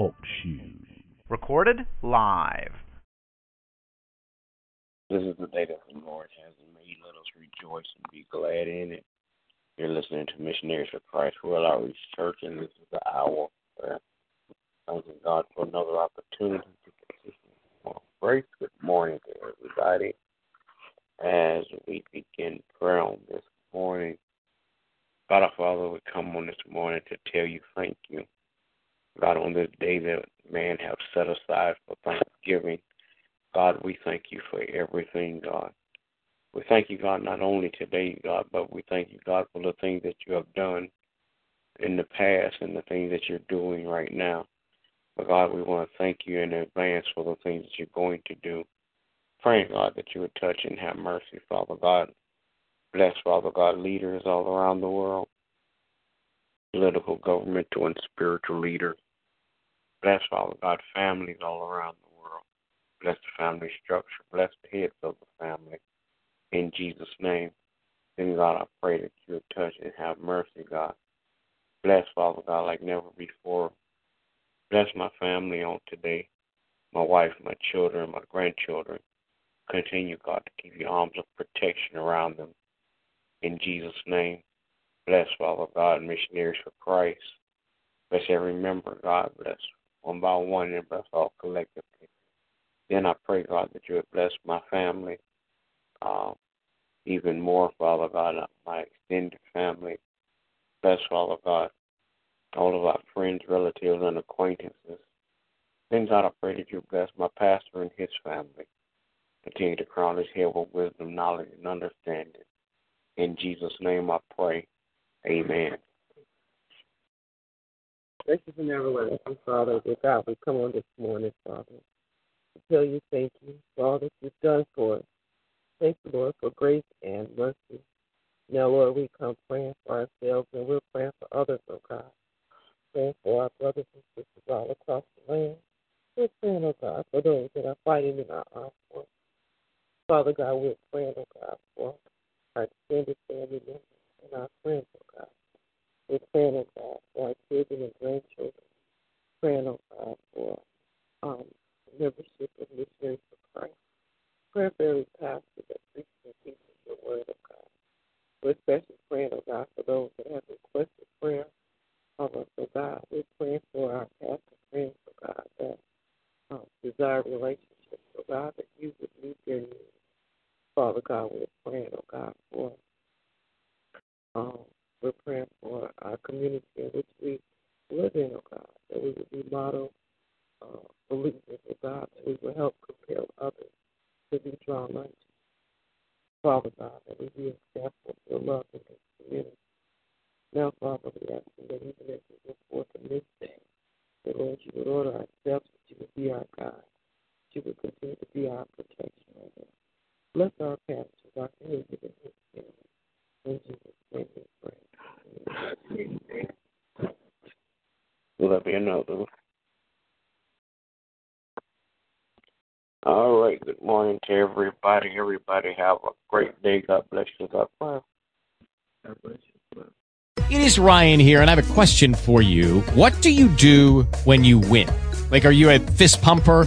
Talk shoes. Recorded live. This is the day that the Lord has made. Let us rejoice and be glad in it. You're listening to Missionaries for Christ World Outreach Church, and this is the hour where thanking God for another opportunity to continue on grace. Good morning to everybody. As we begin prayer on this morning, God our Father, we come on this morning to tell you thank you. God, on this day that man have set aside for Thanksgiving, God, we thank you for everything, God. We thank you, God, not only today, God, but we thank you, God, for the things that you have done in the past and the things that you're doing right now. But God, we want to thank you in advance for the things that you're going to do. Praying, God, that you would touch and have mercy, Father God. Bless, Father God, leaders all around the world, political, governmental, and spiritual leaders. Bless, Father God, families all around the world. Bless the family structure. Bless the heads of the family. In Jesus' name. Then, God, I pray that you touch and have mercy, God. Bless, Father God, like never before. Bless my family on today, my wife, my children, my grandchildren. Continue, God, to keep your arms of protection around them. In Jesus' name. Bless, Father God, missionaries for Christ. Bless every member, God. Bless one by one and bless all collectively. Then I pray, God, that you would bless my family uh, even more, Father God, my extended family. Bless, Father God, all of our friends, relatives, and acquaintances. Then, God, I pray that you bless my pastor and his family. Continue to crown his head with wisdom, knowledge, and understanding. In Jesus' name I pray. Amen. Gracious and everlasting Father, dear God, we come on this morning, Father, to tell you thank you for all that you've done for us. Thank you, Lord, for grace and mercy. Now, Lord, we come praying for ourselves and we're praying for others, oh God. Praying for our brothers and sisters all across the land. We're praying, oh God, for those that are fighting in our forces. Father God, we're praying, oh God, for our extended family members and our friends, oh God. We're praying, oh God, for our children and grandchildren. Praying, oh God, for um, membership of Missionaries for Christ. Prayer for every pastor that preaches and teaches your word, oh God. We're especially praying, oh God, for those that have requested prayer of us, God. We're praying for our pastor friends, oh God, that um, desire relationships, oh God, that you would meet their needs. Father God, we're praying, oh God, for um, we're praying for our community in which we live in, oh God, that we would be model uh, believers, oh God, that we will help compel others to be drawn unto. Father God, that we be example of your love in this community. Now, Father, we ask that even as we go forth in this day, that Lord, you would order our steps, that you would be our God, that you would continue to be our protection, God. Bless our pastors, our community, and his family. In Jesus' name we pray. Will there be another? All right. Good morning to everybody. Everybody have a great day. God bless you. God bless. God bless you. It is Ryan here, and I have a question for you. What do you do when you win? Like, are you a fist pumper?